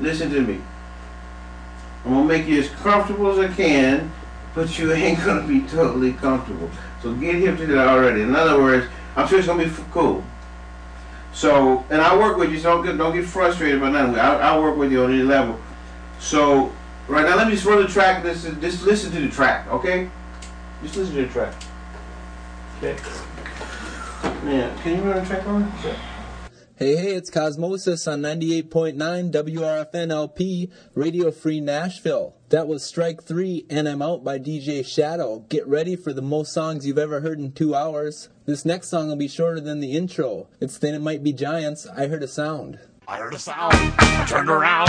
listen to me. I'm gonna make you as comfortable as I can, but you ain't gonna be totally comfortable. So get hip to that already. In other words, I'm sure it's gonna be cool. So, and I work with you, so don't get, don't get frustrated by nothing. I, I work with you on any level. So, right now, let me just run the track. This is, just listen to the track, okay? Just listen to the track. Okay. Yeah, can you run the track on? Sure. Hey, hey, it's Cosmosis on 98.9 WRFNLP, Radio Free Nashville. That was Strike 3 and I'm Out by DJ Shadow. Get ready for the most songs you've ever heard in two hours. This next song will be shorter than the intro. It's Then It Might Be Giants, I Heard a Sound. I heard a sound. I turned around,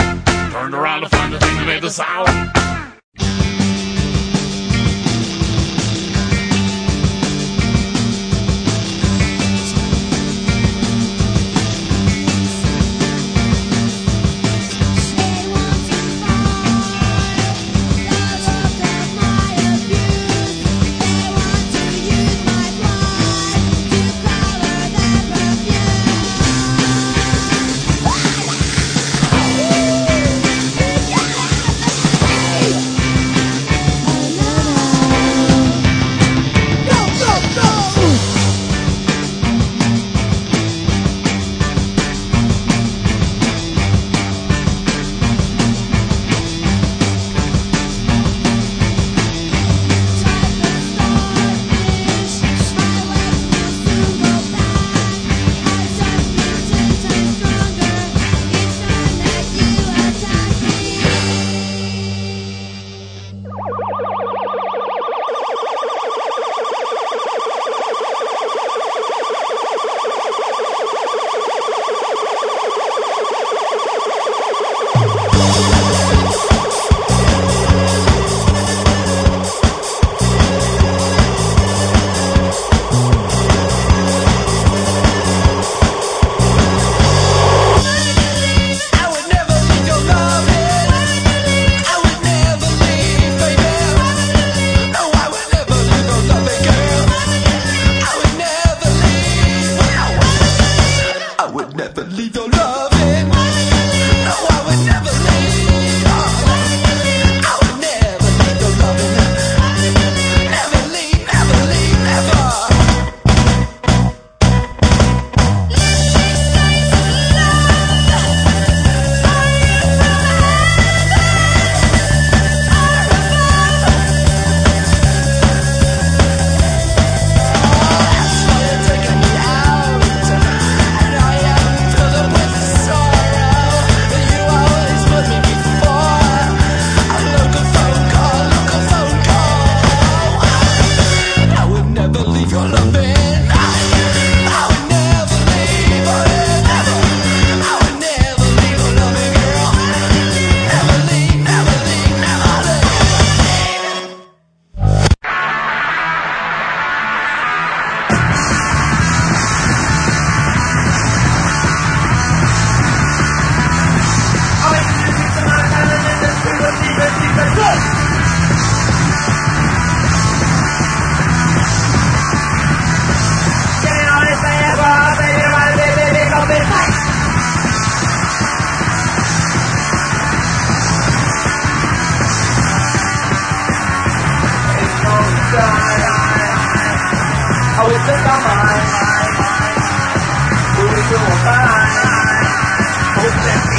turned around to find the thing that made the sound. I will take out my mind. Who is?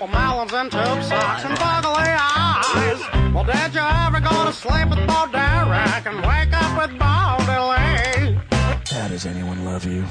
for melons and tube socks and boggly eyes. Well, did you ever go to sleep with Bo Derek and wake up with Bo Diddley? How does anyone love you?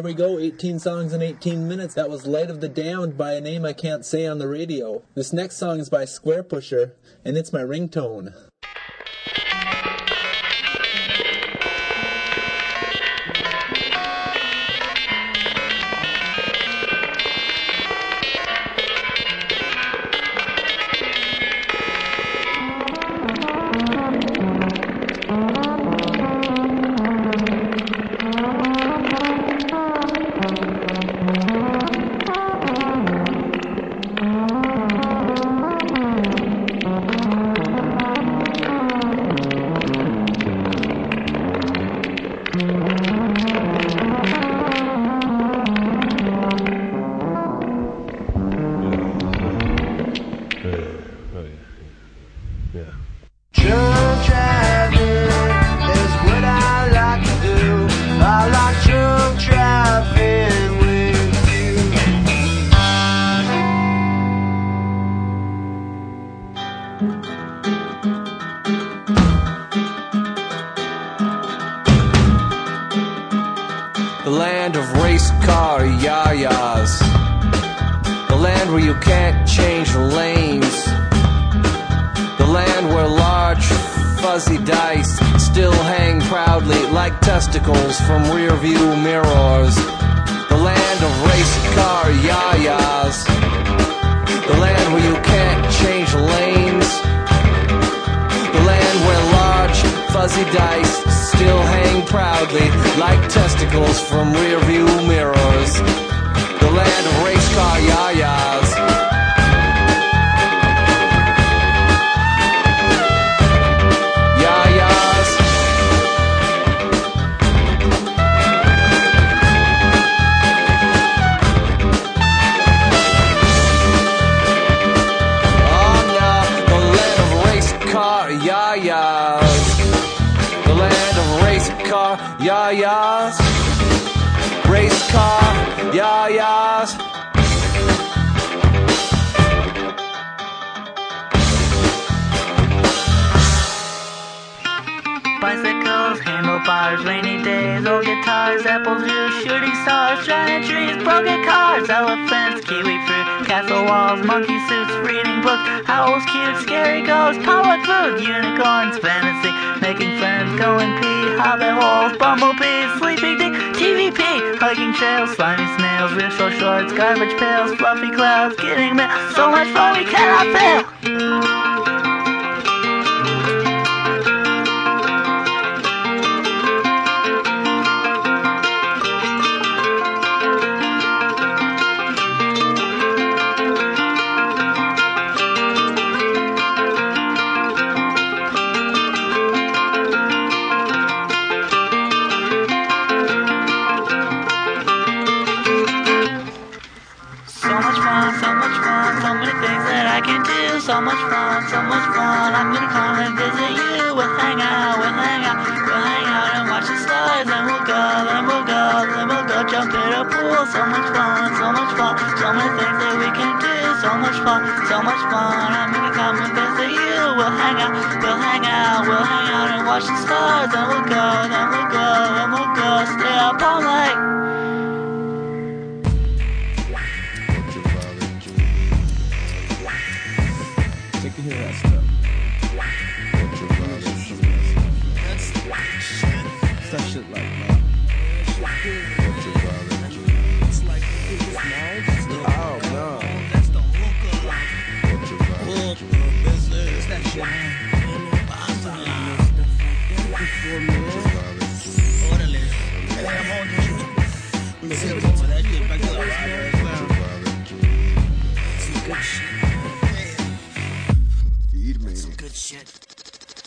there we go, 18 songs in 18 minutes. That was Light of the Damned by a name I can't say on the radio. This next song is by Squarepusher, and it's my ringtone.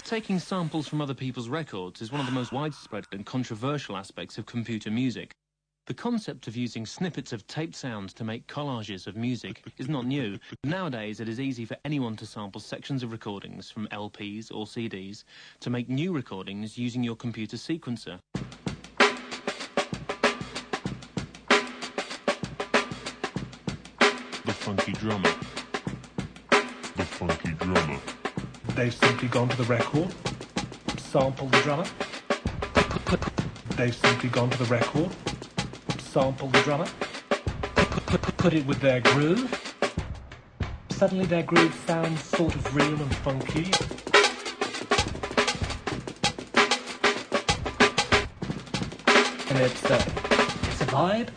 Taking samples from other people's records is one of the most widespread and controversial aspects of computer music. The concept of using snippets of taped sounds to make collages of music is not new. Nowadays, it is easy for anyone to sample sections of recordings from LPs or CDs to make new recordings using your computer sequencer. The funky drummer. The funky drummer. They've simply gone to the record, sampled the drummer. They've simply gone to the record, sampled the drummer, put it with their groove. Suddenly their groove sounds sort of real and funky. And it's, uh, it's a vibe.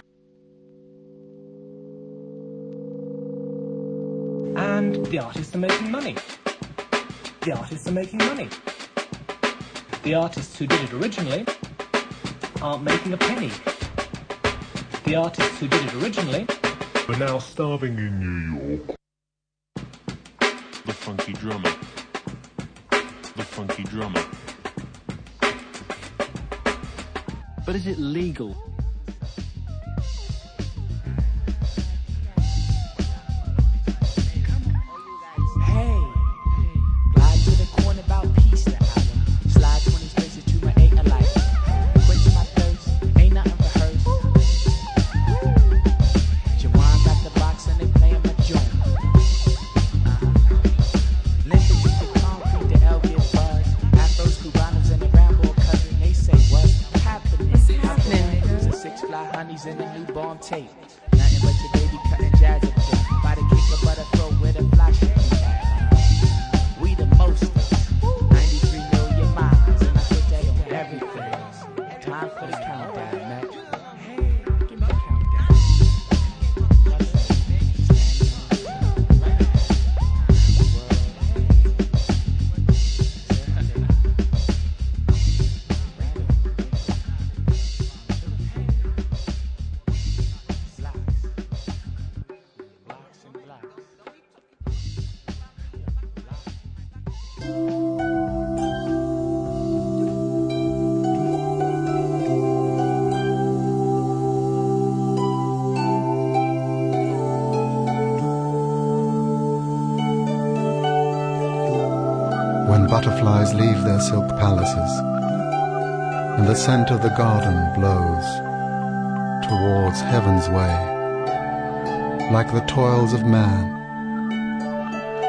And the artists are making money. The artists are making money. The artists who did it originally aren't making a penny. The artists who did it originally We're now starving in New York. The funky drummer. The funky drummer. But is it legal? The garden blows towards heaven's way, like the toils of man.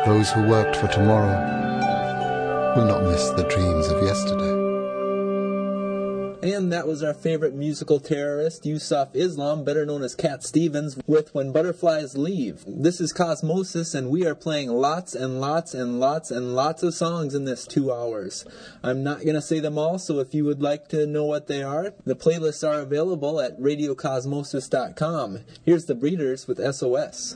Those who worked for tomorrow will not miss the dreams of yesterday. And that was our favorite musical terrorist, Yusuf Islam, better known as Cat Stevens, with When Butterflies Leave. This is Cosmosis, and we are playing lots and lots and lots and lots of songs in this two hours. I'm not going to say them all, so if you would like to know what they are, the playlists are available at radiocosmosis.com. Here's the Breeders with SOS.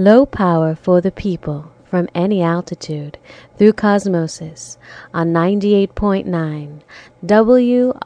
Low power for the people from any altitude through Cosmosis on 98.9 WRFN.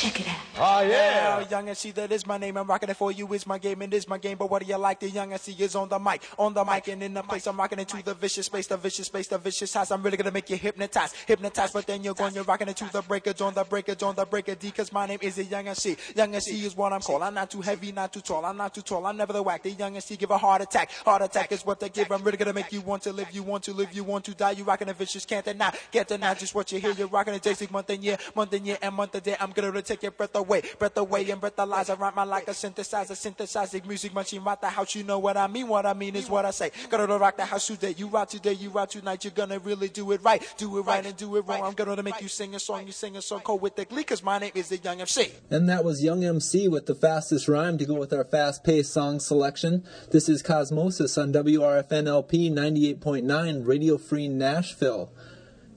Check it out. Oh Yeah, Young MC that is my name. I'm rocking it for you. Is my game and is my game. But what do you like? The Young MC is on the mic, on the mic and in the place. I'm rocking into the vicious space, the vicious space, the vicious house. I'm really gonna make you hypnotized, hypnotized. But then you're going, you're rocking into the breakers, on the breakers, on the breaker D. Cause my name is the Young MC. Young MC is what I'm called. I'm not too heavy, not too tall. I'm not too tall. I'm never the whack. The Young MC give a heart attack. Heart attack is what they give. I'm really gonna make you want to live. You want to live. You want to die. You rocking the vicious. Can't deny. Can't deny just what you hear. You're rocking the J6 month and year, month and year and month and day. I'm gonna take your breath away, breath away. and breathalyze. I rhyme my like a synthesizer, synthesizing music machine. Rock the house, you know what I mean. What I mean is what I say. Gonna rock the house today. You rock today, you rock tonight. You're gonna really do it right. Do it right and do it wrong. I'm gonna make you sing a song. You sing a song cold with the glee, cause my name is the Young MC. And that was Young MC with the fastest rhyme to go with our fast paced song selection. This is Cosmosis on WRFNLP 98.9 Radio Free Nashville.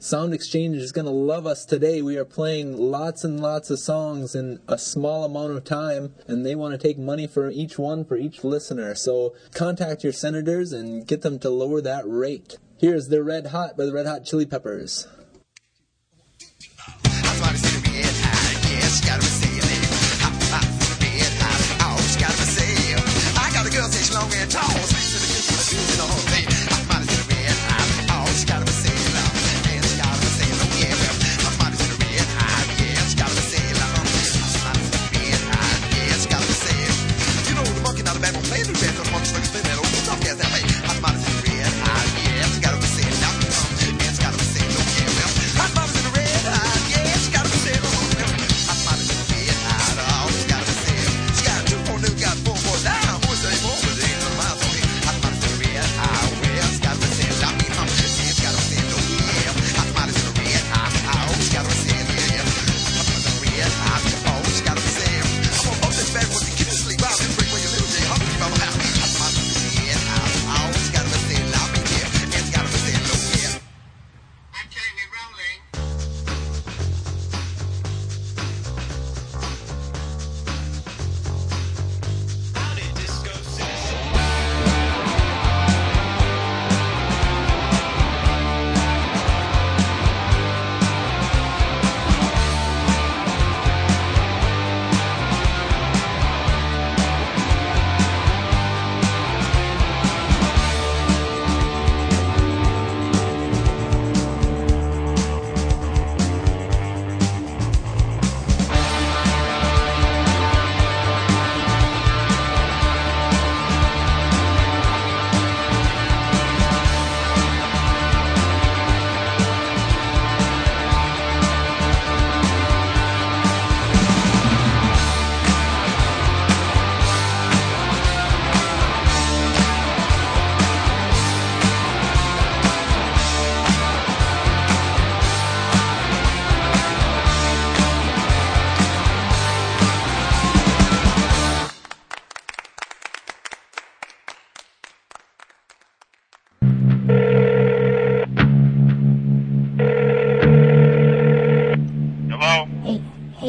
Sound Exchange is going to love us today. We are playing lots and lots of songs in a small amount of time, and they want to take money for each one for each listener. So contact your senators and get them to lower that rate. Here's The Red Hot by the Red Hot Chili Peppers.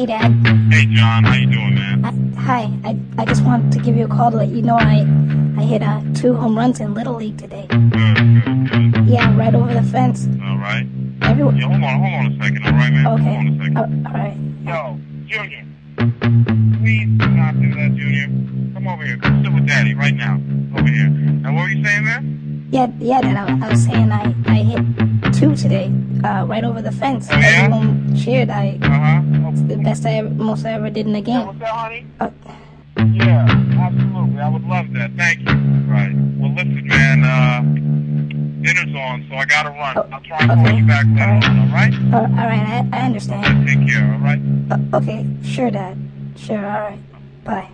Hey, Dad. Hey, John. How you doing, man? I, hi. I, I just wanted to give you a call to let you know I I hit uh, two home runs in Little League today. Yeah, right over the fence. All right. Everyone. Yo, hold on. Hold on a second. All right, man? Okay. Hold on a second. Uh, all right. Yo, Junior. Please do not do that, Junior. Come over here. Come sit with Daddy right now. Over here. Now, what were you saying, man? Yeah, yeah, Dad. I, I was saying I, I hit two today, uh, right over the fence. Oh, yeah? Everyone cheered. I. Uh-huh. It's the best I ever, most I ever did in a game. What's that, honey? Uh, Yeah, absolutely. I would love that. Thank you. Right. Well, listen, man. Uh, dinner's on, so I gotta run. I'll try and call you back later on, all right? uh, all right, I, I understand. Take care, all right? Uh, okay, sure, Dad. Sure, all right. Bye.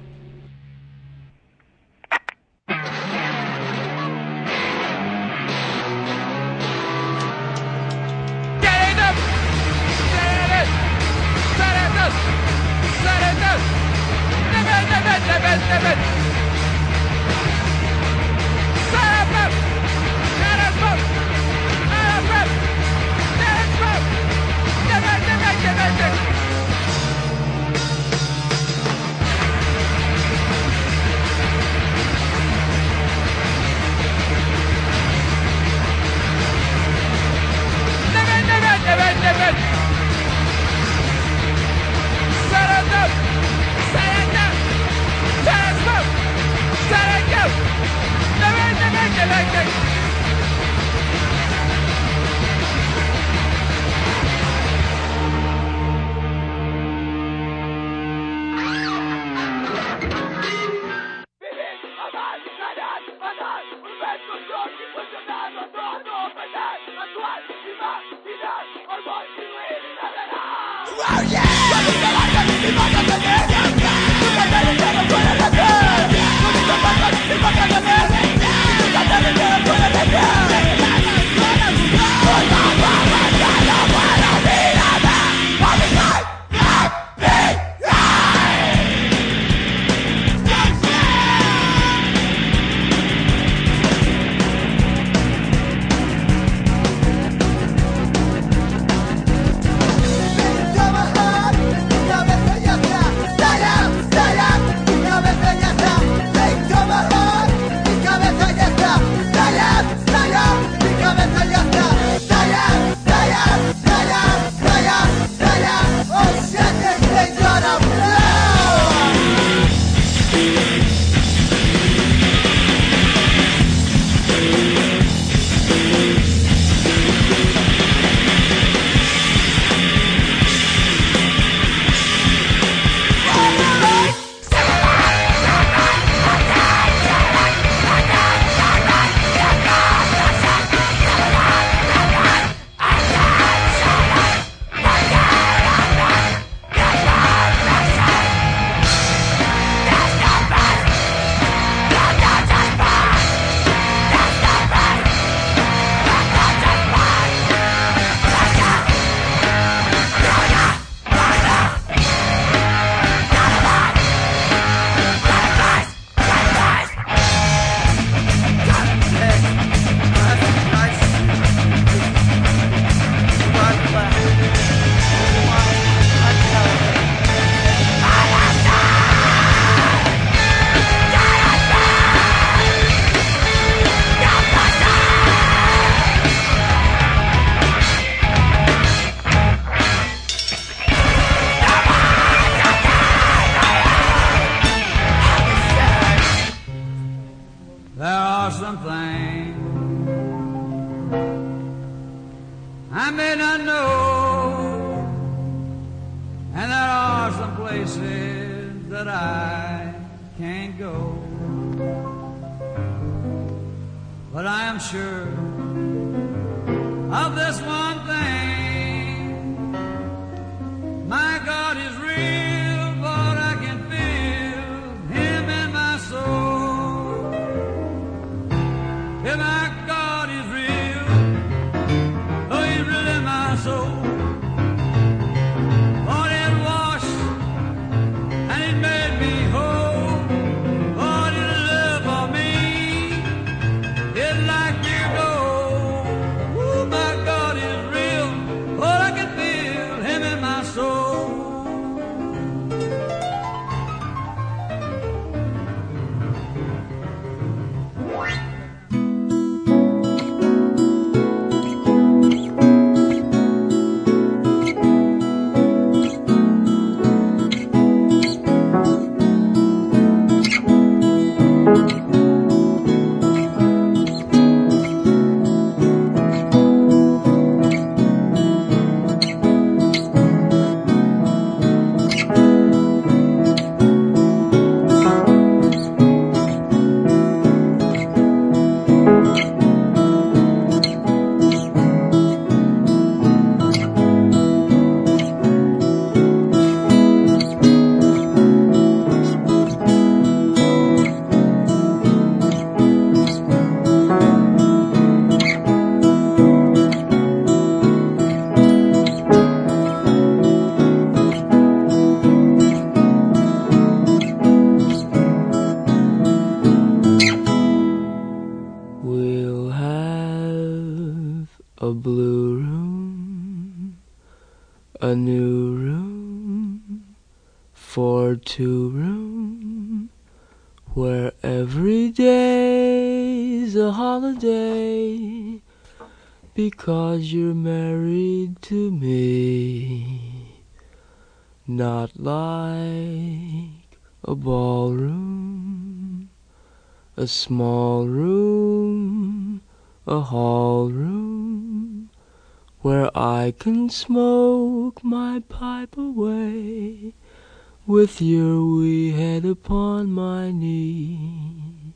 Nefes! Nefes! Nefes! Nefes! Nefes! Nefes! Nefes! Nefes! Nefes! Nefes! Nefes! Nefes! Nefes! Nefes! Nefes! Nefes! Oh yeah! A new room for two room, where every day's a holiday because you're married to me. Not like a ballroom a small room, a hall room, where I can smoke my pipe away with your wee head upon my knee.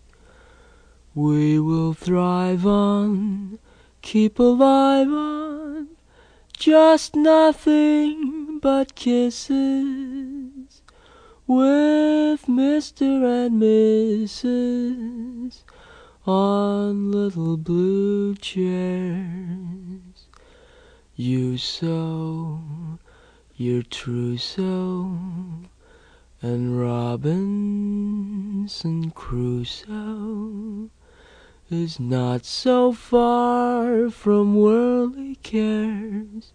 We will thrive on, keep alive on, just nothing but kisses with Mr. and Mrs. on little blue chairs. You so, your trousseau, and Robinson Crusoe is not so far from worldly cares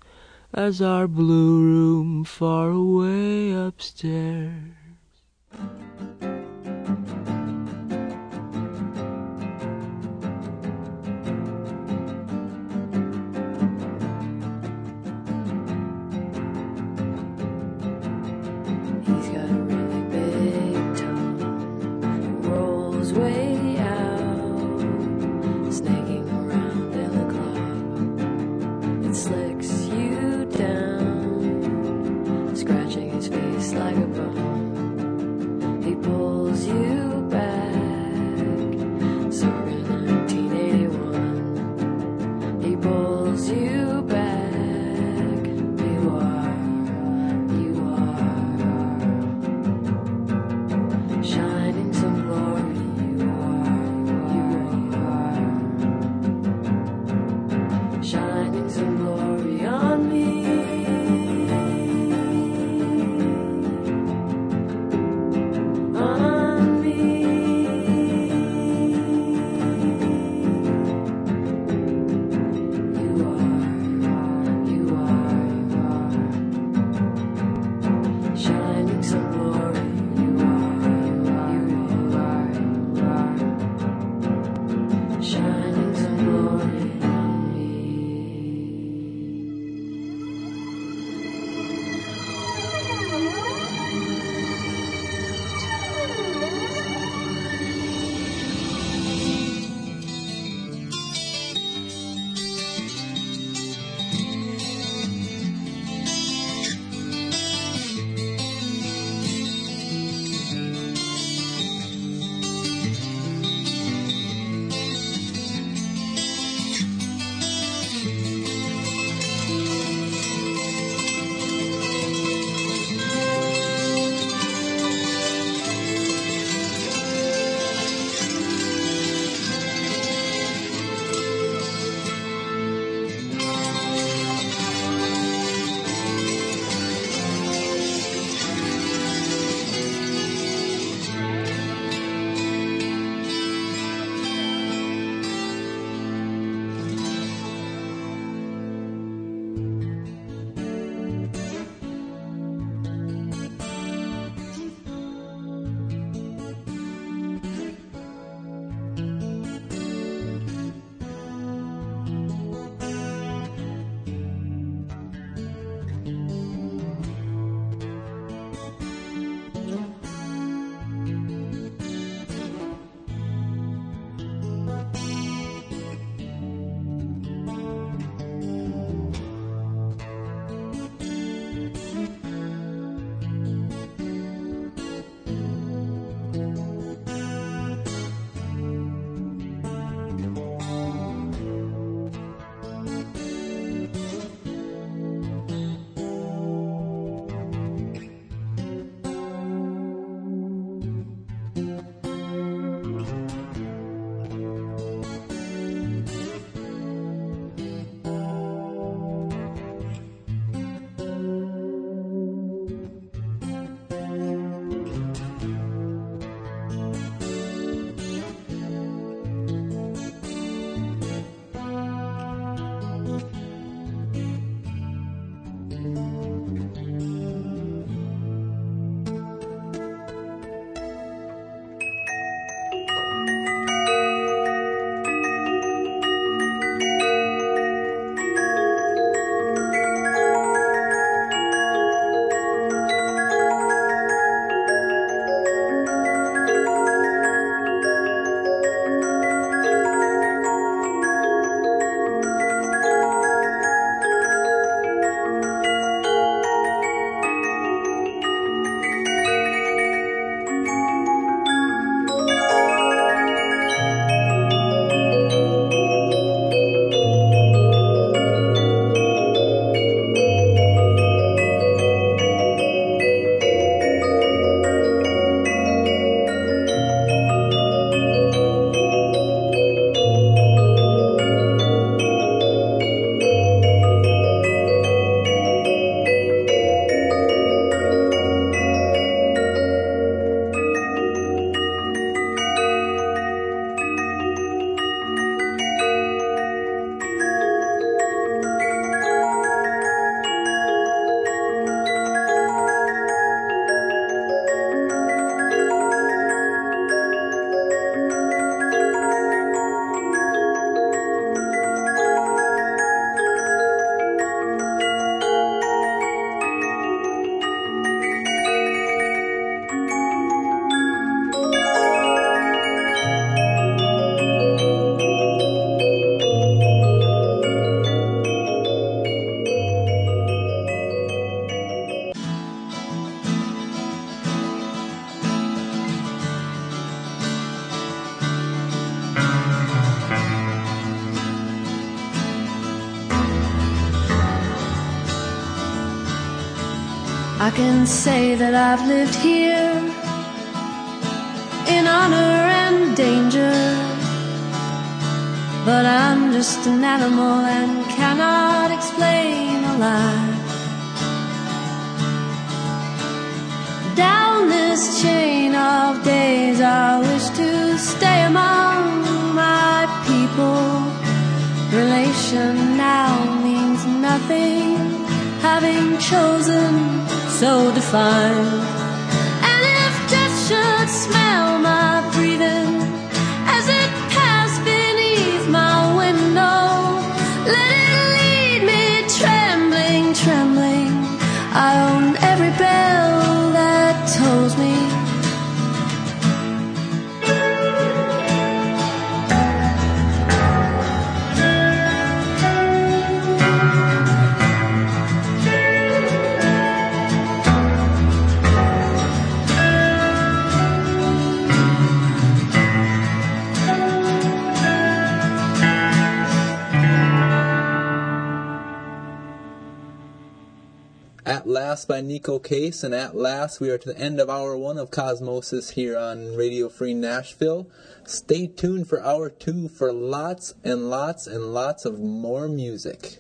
as our blue room far away upstairs. Can say that I've lived here in honor and danger. But I'm just an animal and cannot explain a lie. Down this chain of days, I wish to stay among my people. Relation now means nothing, having chosen so defined. By Neko Case, and at last we are to the end of hour one of Cosmosis here on Radio Free Nashville. Stay tuned for hour two for lots and lots and lots of more music.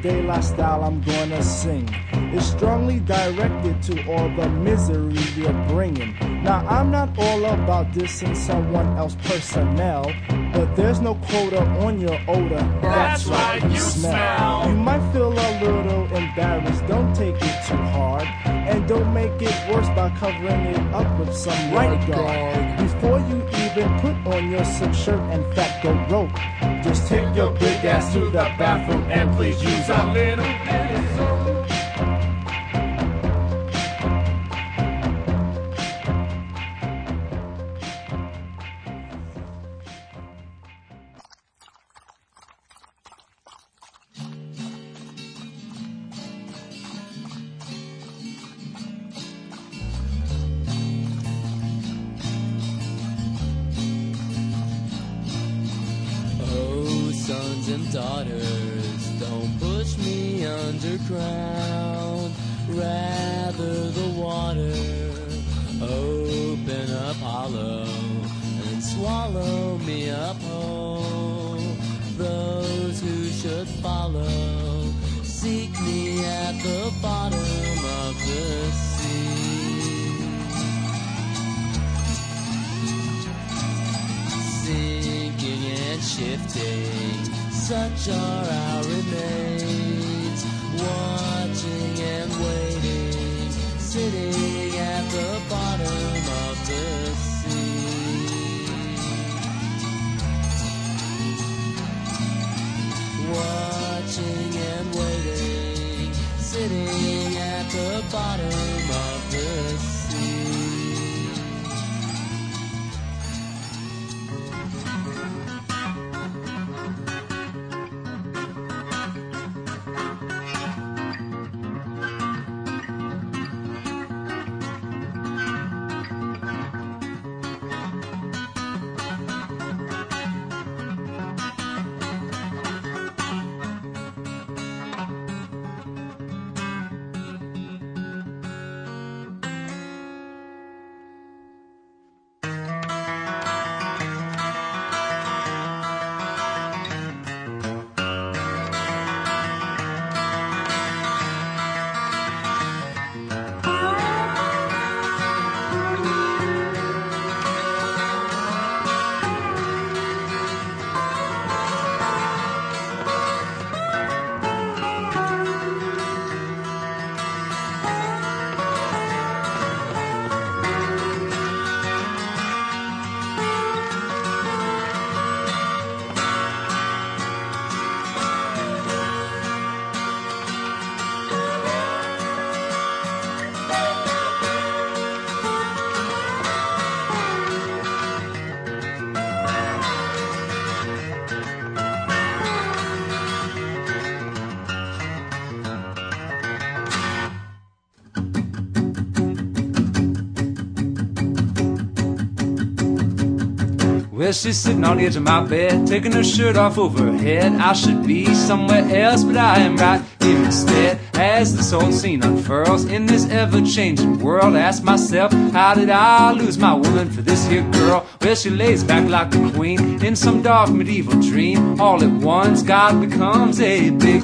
De la style I'm gonna sing. It's strongly directed to all the misery you're bringing. Now, I'm not all about dissing someone else's personnel, but there's no quota on your odor. That's right, you smell. You might feel a little embarrassed, don't take it. And don't make it worse by covering it up with some right guard. Before you even even put on your silk shirt and fat goat rope. Just take your big ass to the bathroom and please use a little bit me up whole. Those who should follow seek me at the bottom of the sea. sinking and shifting. Such are our remains, watching and waiting, sitting she's sitting on the edge of my bed, taking her shirt off over her head. I should be somewhere else, but I am right here instead. As this whole scene unfurls in this ever-changing world, I ask myself, how did I lose my woman for this here girl? Well, she lays back like a queen in some dark medieval dream. All at once, God becomes a big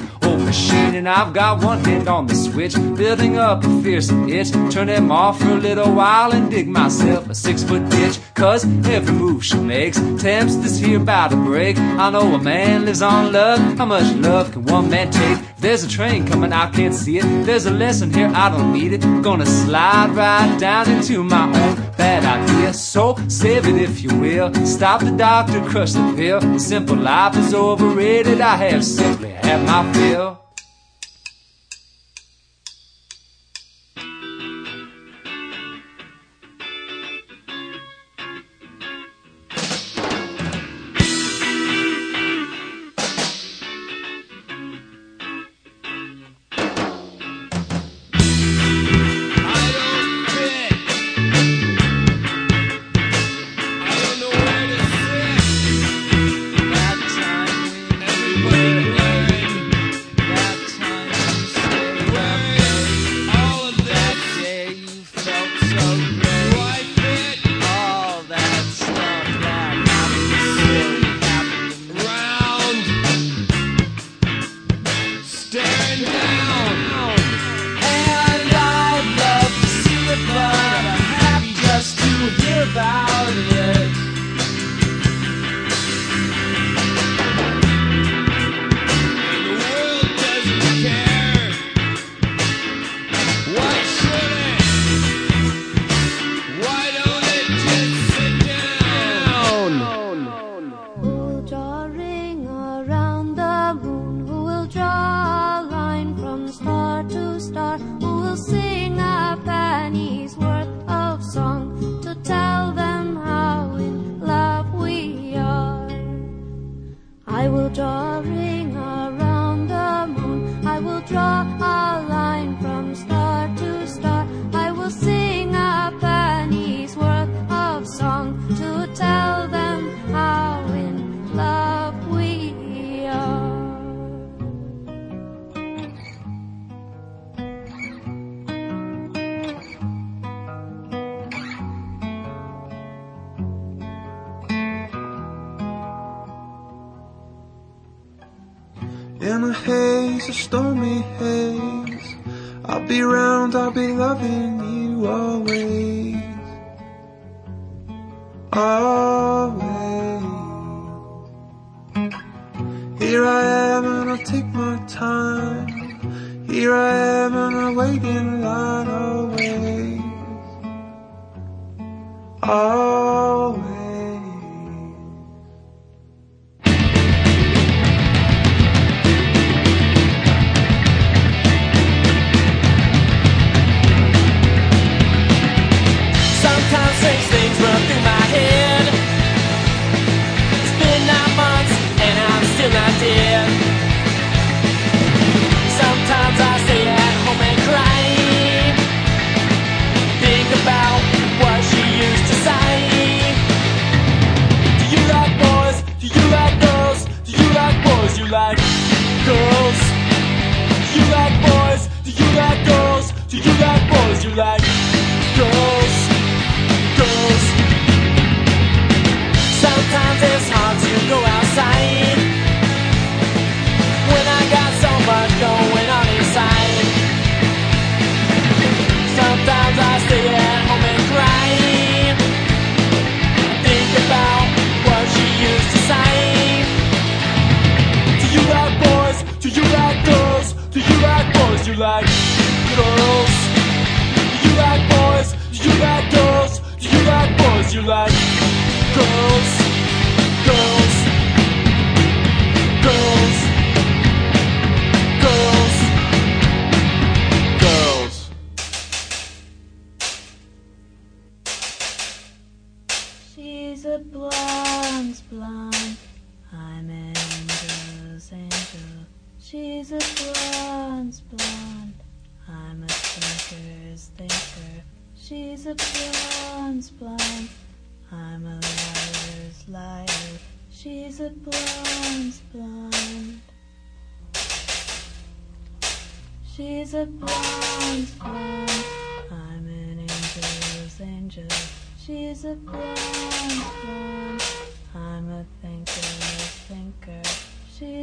machine, and I've got one hand on the switch, building up a fierce itch. Turn them off for a little while and dig myself a six-foot ditch. Cause every move she makes tempts this here bout to break. I know a man lives on love. How much love can one man take? There's a train coming, I can't see it. There's a lesson here, I don't need it. Gonna slide right down into my own bad idea. So save it if you will. Stop the doctor, crush the pill. Simple life is overrated. I have simply had my fill.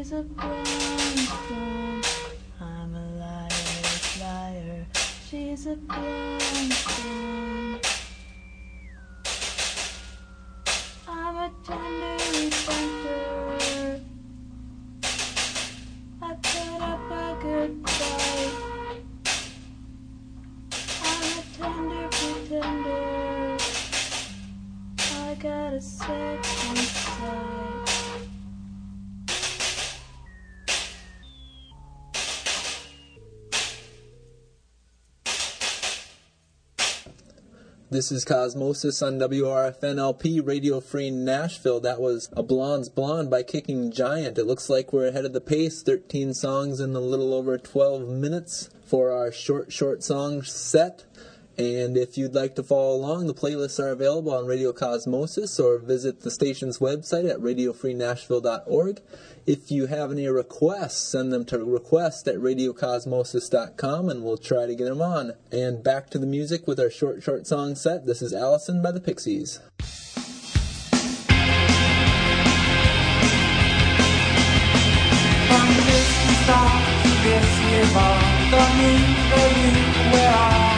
is a brownstone. I'm a liar, liar. She's a brownstone. This is Cosmosis on WRFNLP, Radio Free Nashville. That was A Blonde's Blonde by Kicking Giant. It looks like we're ahead of the pace, 13 songs in a little over 12 minutes for our short, short song set. And if you'd like to follow along, the playlists are available on Radio Cosmosis or visit the station's website at radiofreenashville.org. If you have any requests, send them to request at radiocosmosis.com and we'll try to get them on. And back to the music with our short, short song set. This is Alison by the Pixies. From this to this the you, where are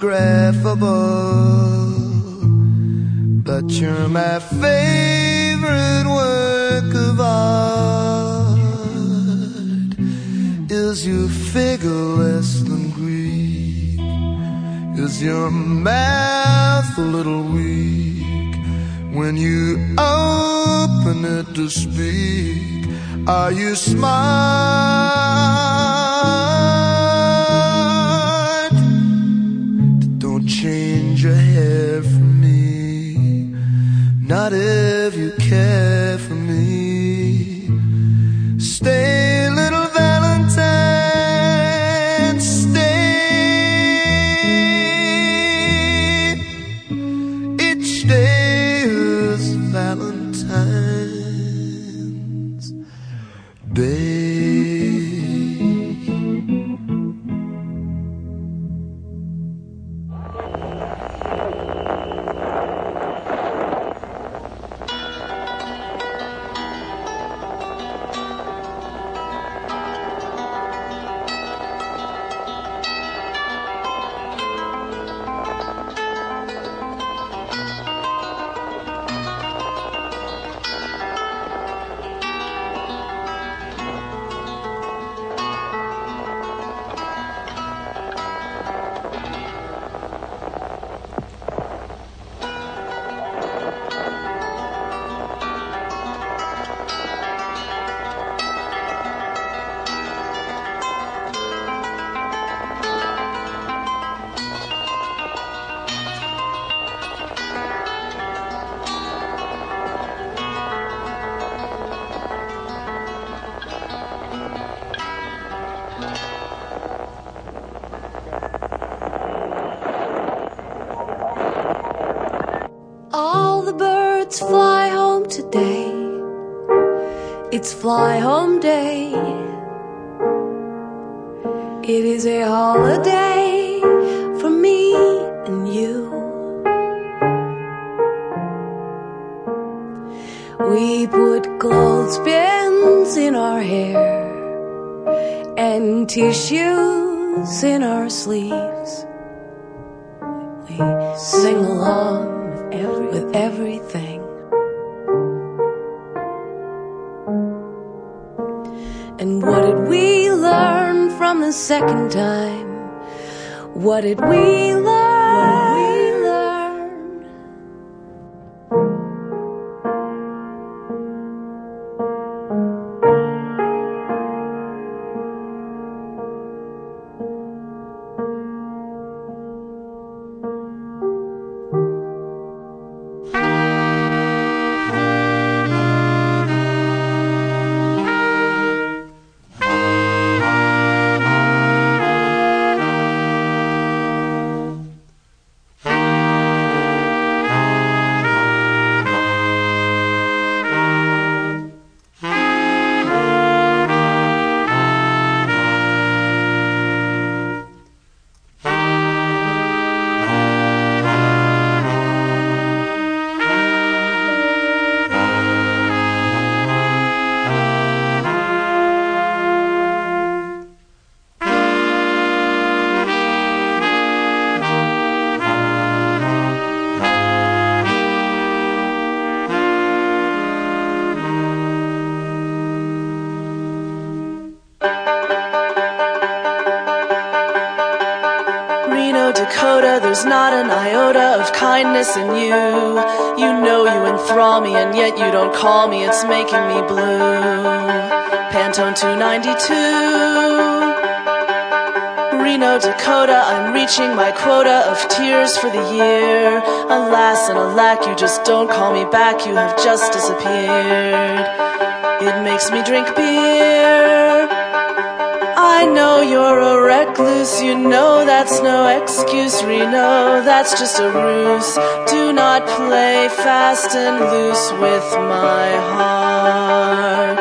unphotographable, but you're my favorite work of art. Is your figure less than Greek? Is your math a little weak when you open it to speak? Are you smart? Care kindness in you. You know you enthrall me, and yet you don't call me, it's making me blue. Pantone 292. Reno, Dakota, I'm reaching my quota of tears for the year. Alas and alack, you just don't call me back, you have just disappeared. It makes me drink beer. I know you're a recluse, you know that's no excuse, Reno, that's just a ruse. Do not play fast and loose with my heart.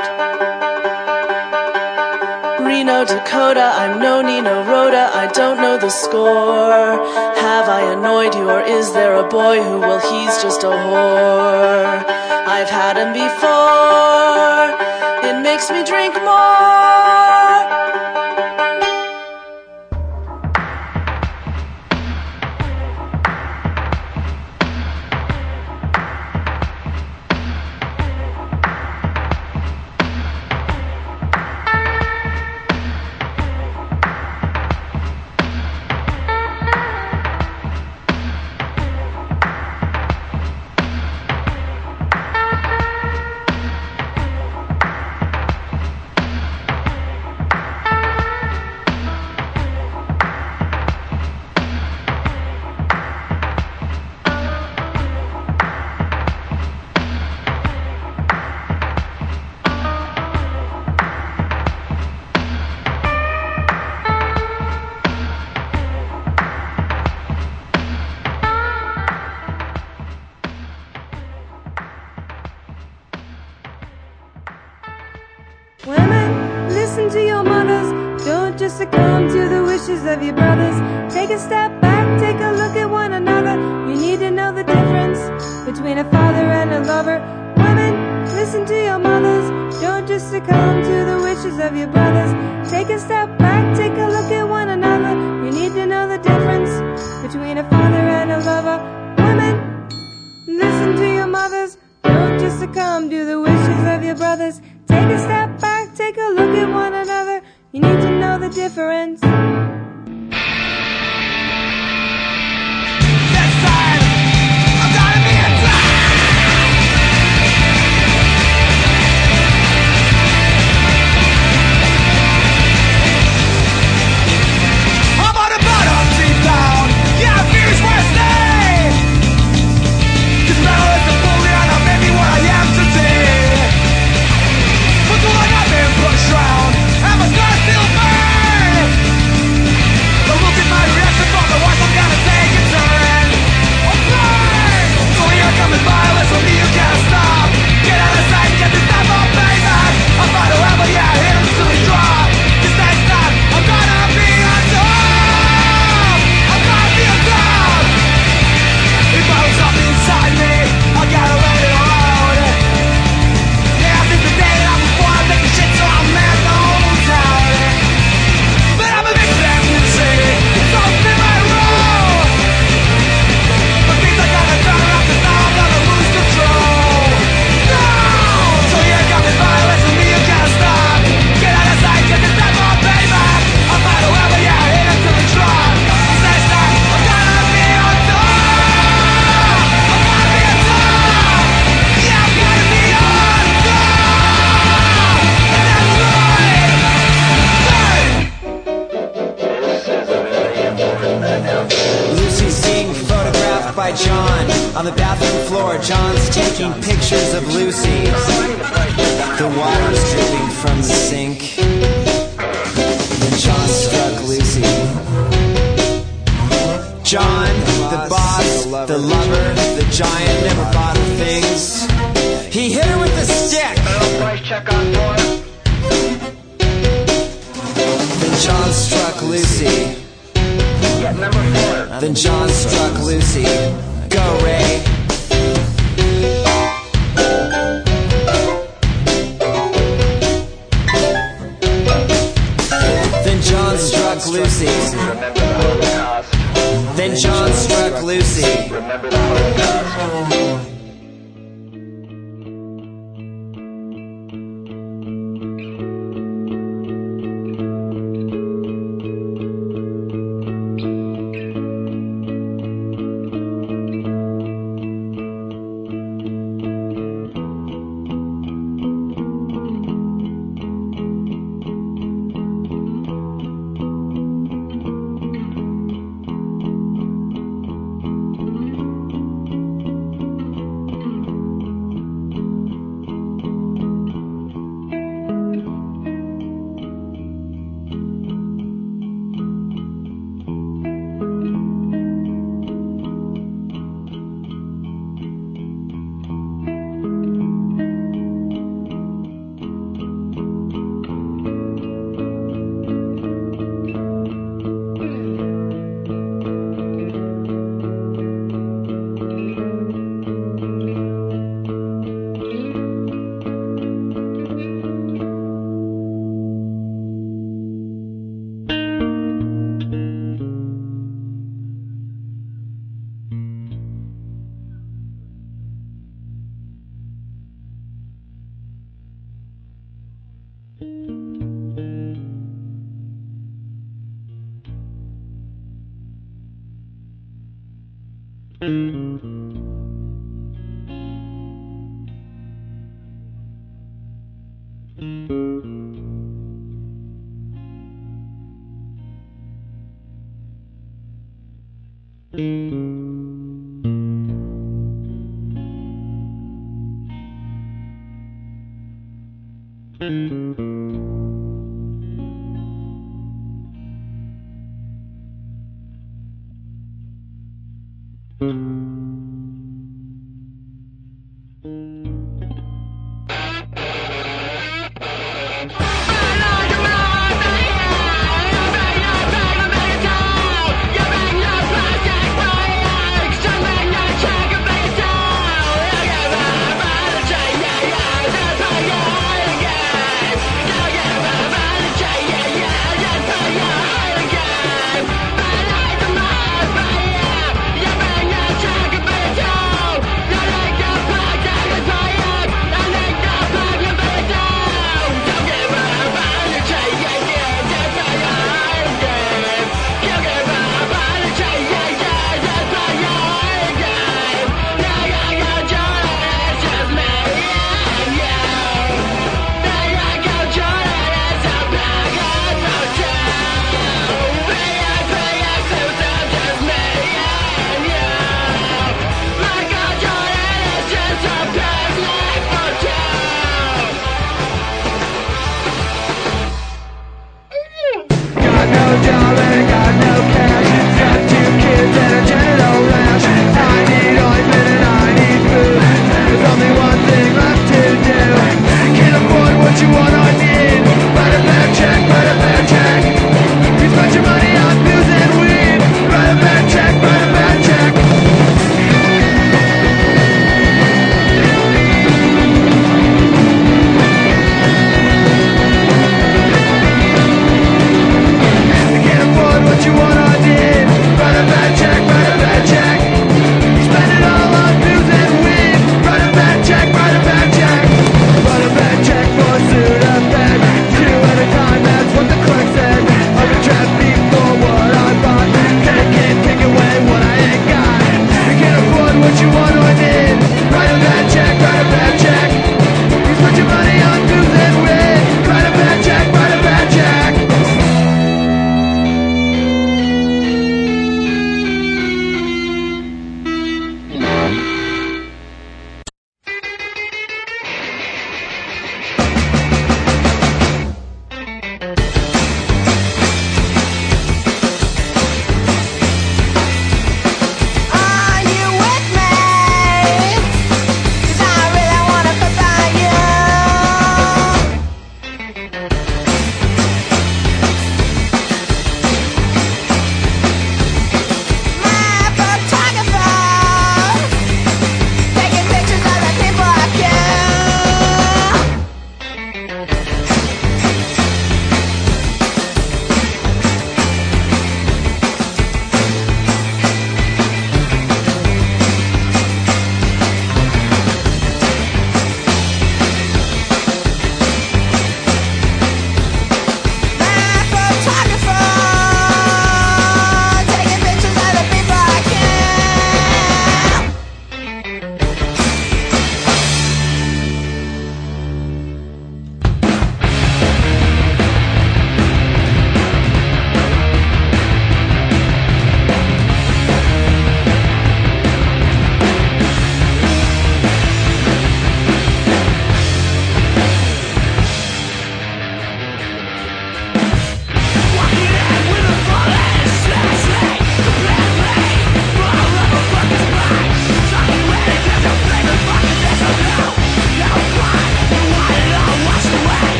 Reno, Dakota, I'm no Nino Rota, I don't know the score. Have I annoyed you, or is there a boy who, well, he's just a whore? I've had him before, it makes me drink more. of your brothers. Take a step back, take a look at one another. You need to know the difference between a father and a lover. Women, listen to your mothers. Don't just succumb to the wishes of your brothers. Take a step Yeah.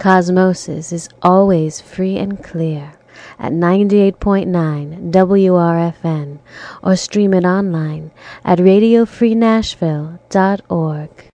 Cosmosis is always free and clear at 98.9 WRFN or stream it online at radiofreenashville.org.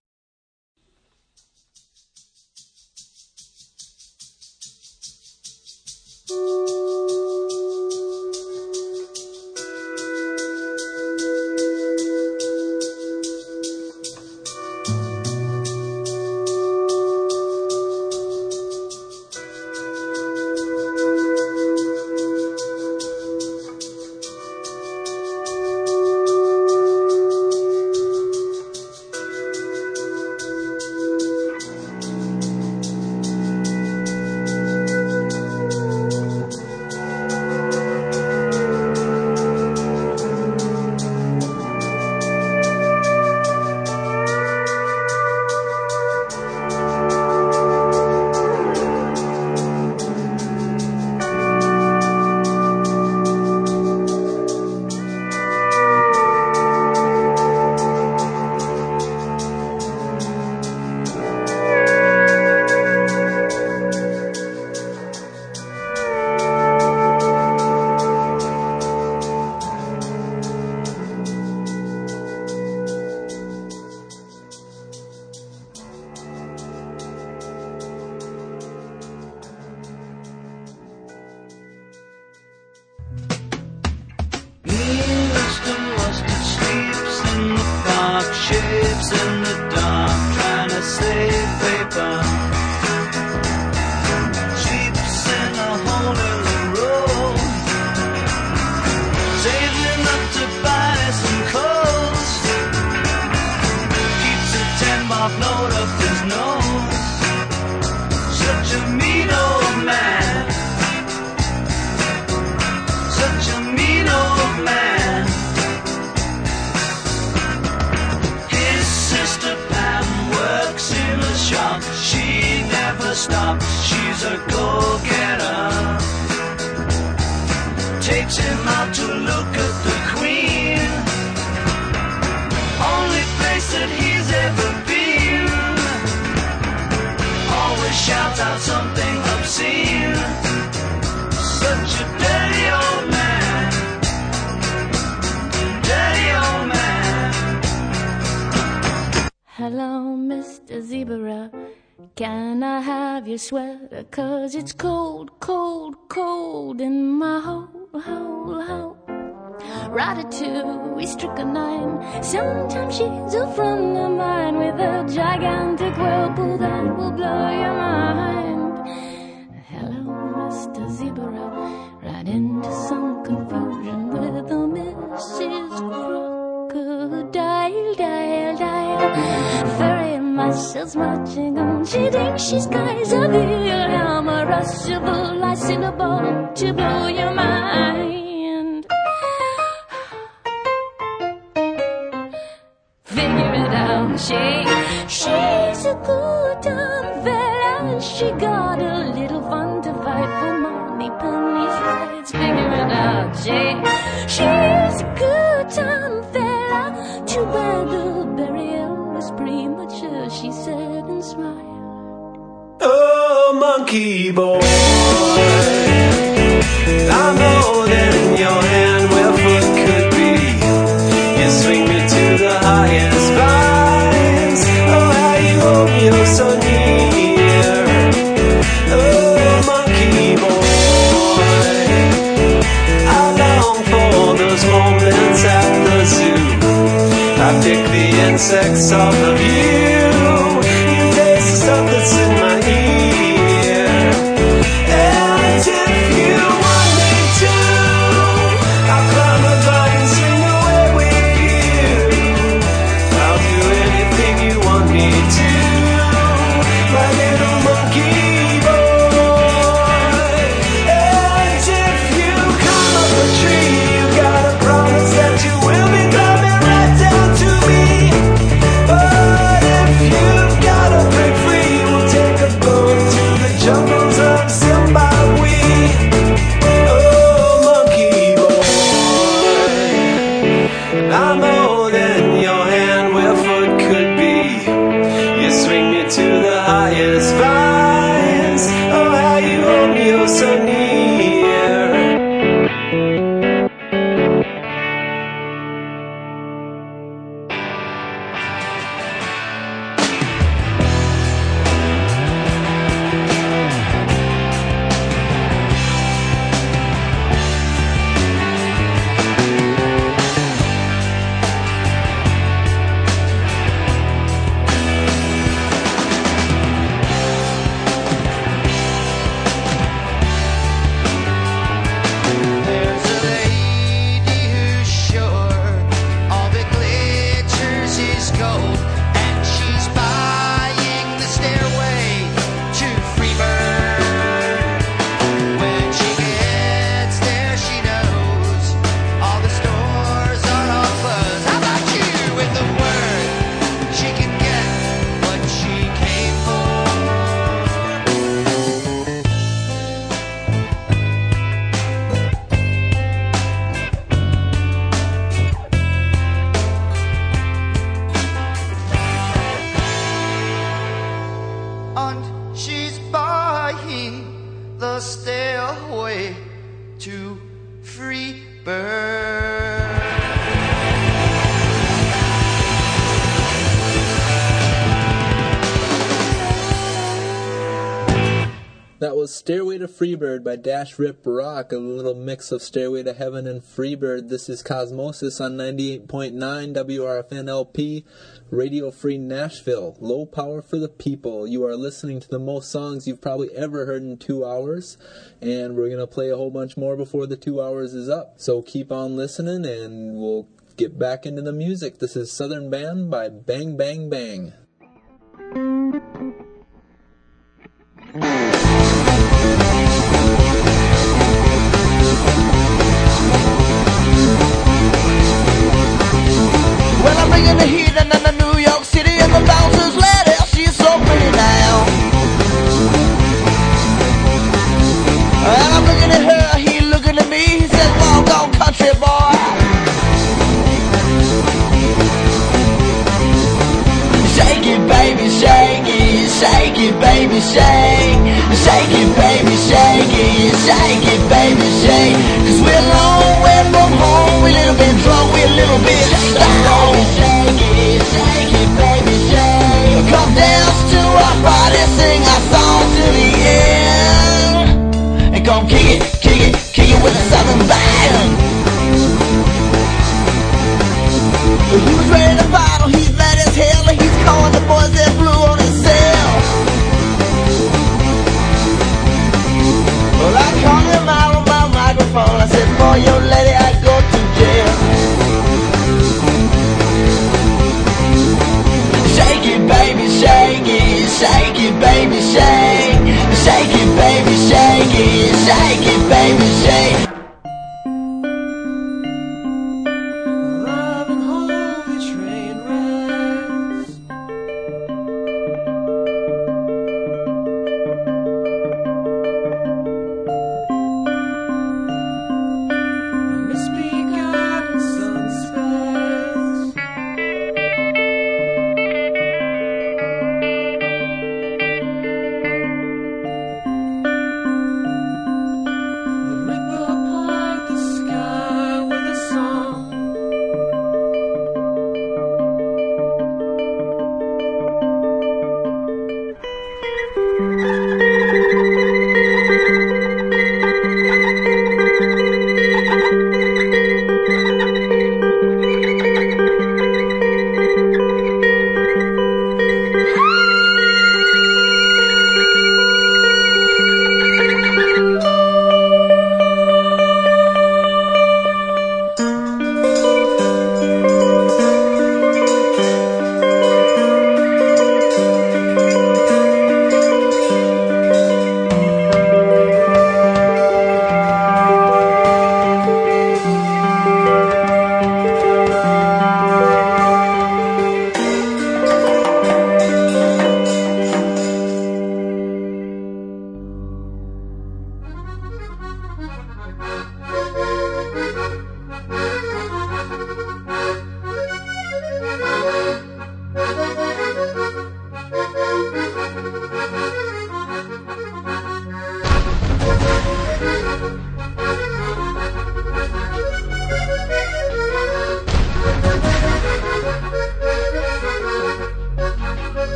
in the dark, trying to save paper. Stops. She's a go-getter. Takes him out to look at the Queen. Only place that he's ever been. Always shouts out something obscene. Such a dirty old man. Dirty old man. Hello, Mr. Zebra. Can I have your sweater? Cause it's cold, cold, cold in my hole, hole, hole. Ratatouille, strychnine. Sometimes she's a friend of mine with a gigantic whirlpool that will blow your mind. Hello, Mr. Zebra. Right into some confusion with a Mrs. Crocodile, Muscles marching on. She thinks she's Kaiser Wilhelm, a rushable, licensable to blow your mind. Figure it out, she, she's a good dumb fella. She got a little fun to fight for money, pennies, rights. Figure it out, she, she's a good dumb fella. to bad the burial was premature, she said and smiled. Oh, monkey boy. I'm more than your hand insects of you. You to Freebird by Dash Rip Rock, a little mix of Stairway to Heaven and Freebird. This is Cosmosis on 98.9 WRFN LP, Radio Free Nashville. Low power for the people. You are listening to the most songs you've probably ever heard in two hours, and we're going to play a whole bunch more before the two hours is up. So keep on listening, and we'll get back into the music. This is Southern Band by Bang Bang Bang. Well, I'm bringing the heat in the New York City and the bouncer's lady. She's so pretty now. And I'm looking at her, he looking at me. He says, "Walk on, country boy." Shake it, baby, shake it, shake it, baby, shake, shake it, baby, shake it, shake it, baby, shake. Cause we're long home, a little bit a little bit. Come dance to our sing our song to the end, and come kick it, kick it, kick it with a southern ready to he's mad as hell, and he's calling the boys on his cell. Well, I him out on my microphone, I said, boy, your lady, shake it, baby, shake. Shake it, baby, shake it, shake it, baby, shake.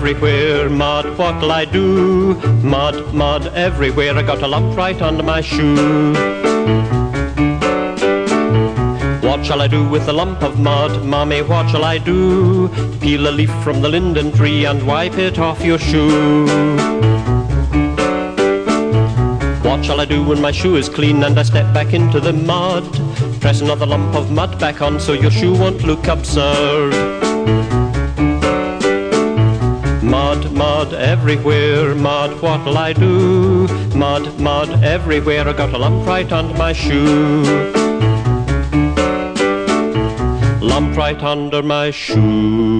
Everywhere, mud, what'll I do? Mud, mud everywhere, I got a lump right under my shoe. What shall I do with a lump of mud? Mommy, what shall I do? Peel a leaf from the linden tree and wipe it off your shoe. What shall I do when my shoe is clean and I step back into the mud? Press another lump of mud back on so your shoe won't look absurd. Mud everywhere, mud, what'll I do? Mud, mud everywhere, I got a lump right under my shoe. Lump right under my shoe.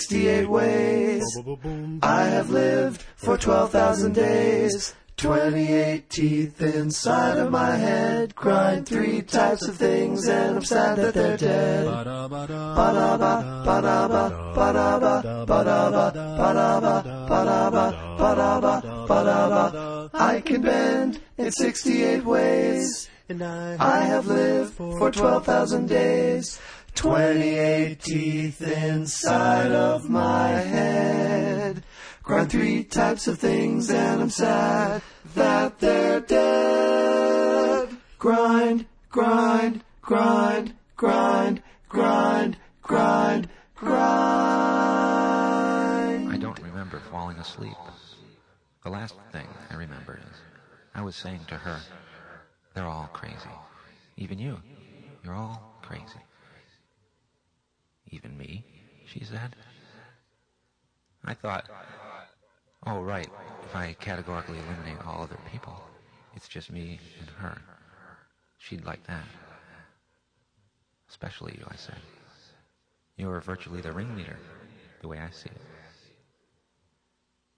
68 ways. I have lived for 12,000 days. 28 teeth inside of my head. Grind three types of things and I'm sad that they're dead. Ba-da-ba, ba-da-ba, ba-da-ba, ba-da-ba, ba-da-ba, ba-da-ba, ba-da-ba, ba-da-ba. I can bend in 68 ways. I have lived for 12,000 days. 28 teeth inside of my head. Grind three types of things and I'm sad that they're dead. Grind, grind, grind, grind, grind, grind, grind. I don't remember falling asleep. The last thing I remember is I was saying to her, they're all crazy. Even you. You're all crazy. Even me, she said. I thought, oh, right, if I categorically eliminate all other people, it's just me and her. She'd like that. Especially you, I said. You're virtually the ringleader, the way I see it.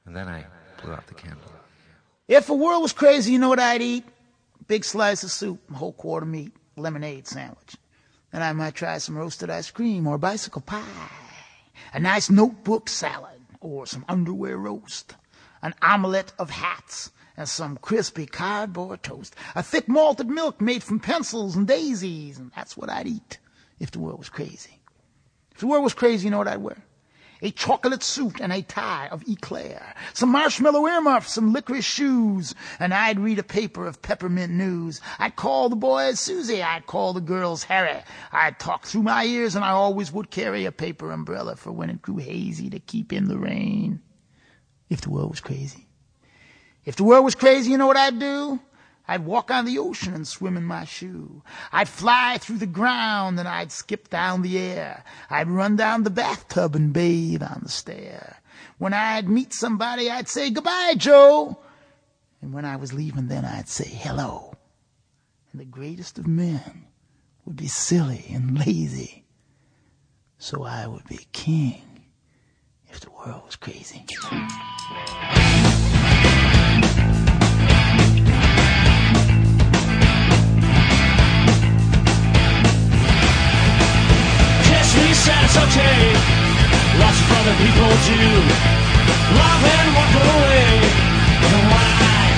And then I blew out the candle. If the world was crazy, you know what I'd eat? Big slice of soup, whole quarter meat, lemonade sandwich. Then I might try some roasted ice cream or bicycle pie, a nice notebook salad or some underwear roast, an omelette of hats, and some crispy cardboard toast, a thick malted milk made from pencils and daisies, and that's what I'd eat if the world was crazy. If the world was crazy, you know what I'd wear? A chocolate suit and a tie of eclair, some marshmallow earmuffs, some licorice shoes, and I'd read a paper of peppermint news. I'd call the boys Susie, I'd call the girls Harry. I'd talk through my ears, and I always would carry a paper umbrella for when it grew hazy to keep in the rain. If the world was crazy. If the world was crazy, you know what I'd do? I'd walk on the ocean and swim in my shoe. I'd fly through the ground and I'd skip down the air. I'd run down the bathtub and bathe on the stair. When I'd meet somebody, I'd say, Goodbye, Joe. And when I was leaving, then I'd say, Hello. And the greatest of men would be silly and lazy. So I would be king if the world was crazy. Kiss said it's okay. Lots of other people do. Love and walk away. And why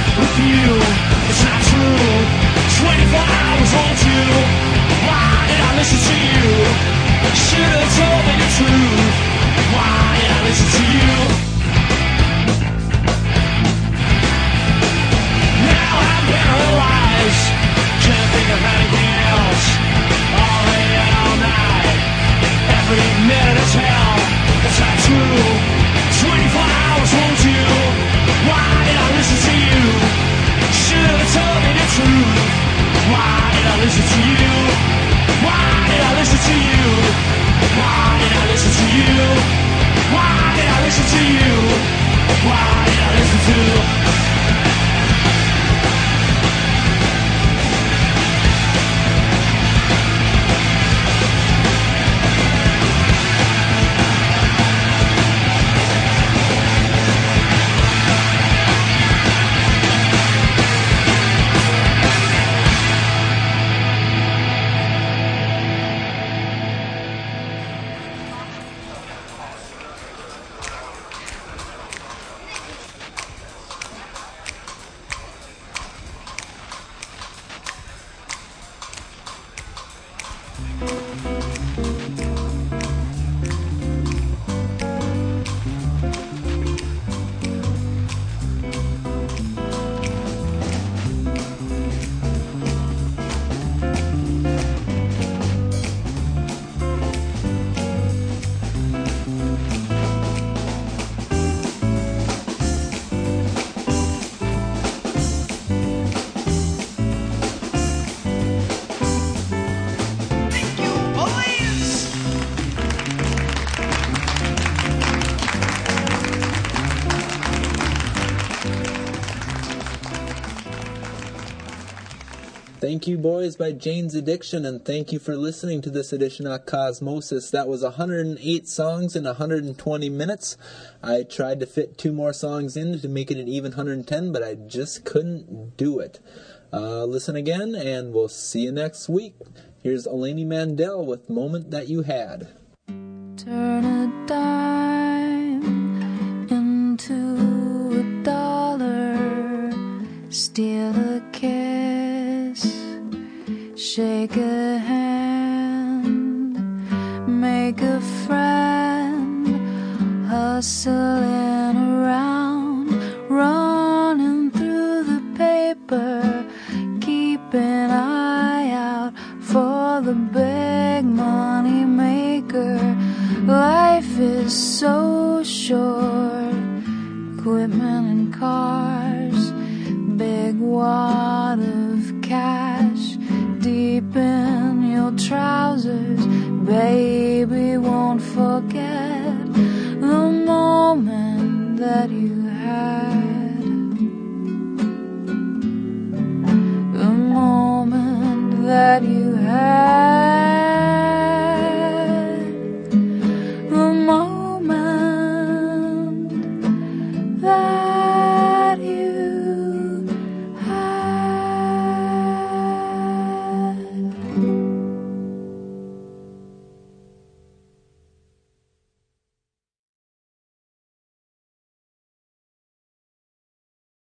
By Jane's Addiction, and thank you for listening to this edition of Cosmosis. That was 108 songs in 120 minutes. I tried to fit two more songs in to make it an even 110, but I just couldn't do it. Uh, listen again, and we'll see you next week. Here's Eleni Mandell with Moment That You Had. Turn a dime into a dollar. Steal a kiss. Shake a hand. Make a friend. Hustling around. Running through the paper. Keep an eye out for the big money maker. Life is so short. Equipment and cars, big wad of cash in your trousers. Baby, won't forget the moment that you had. The moment that you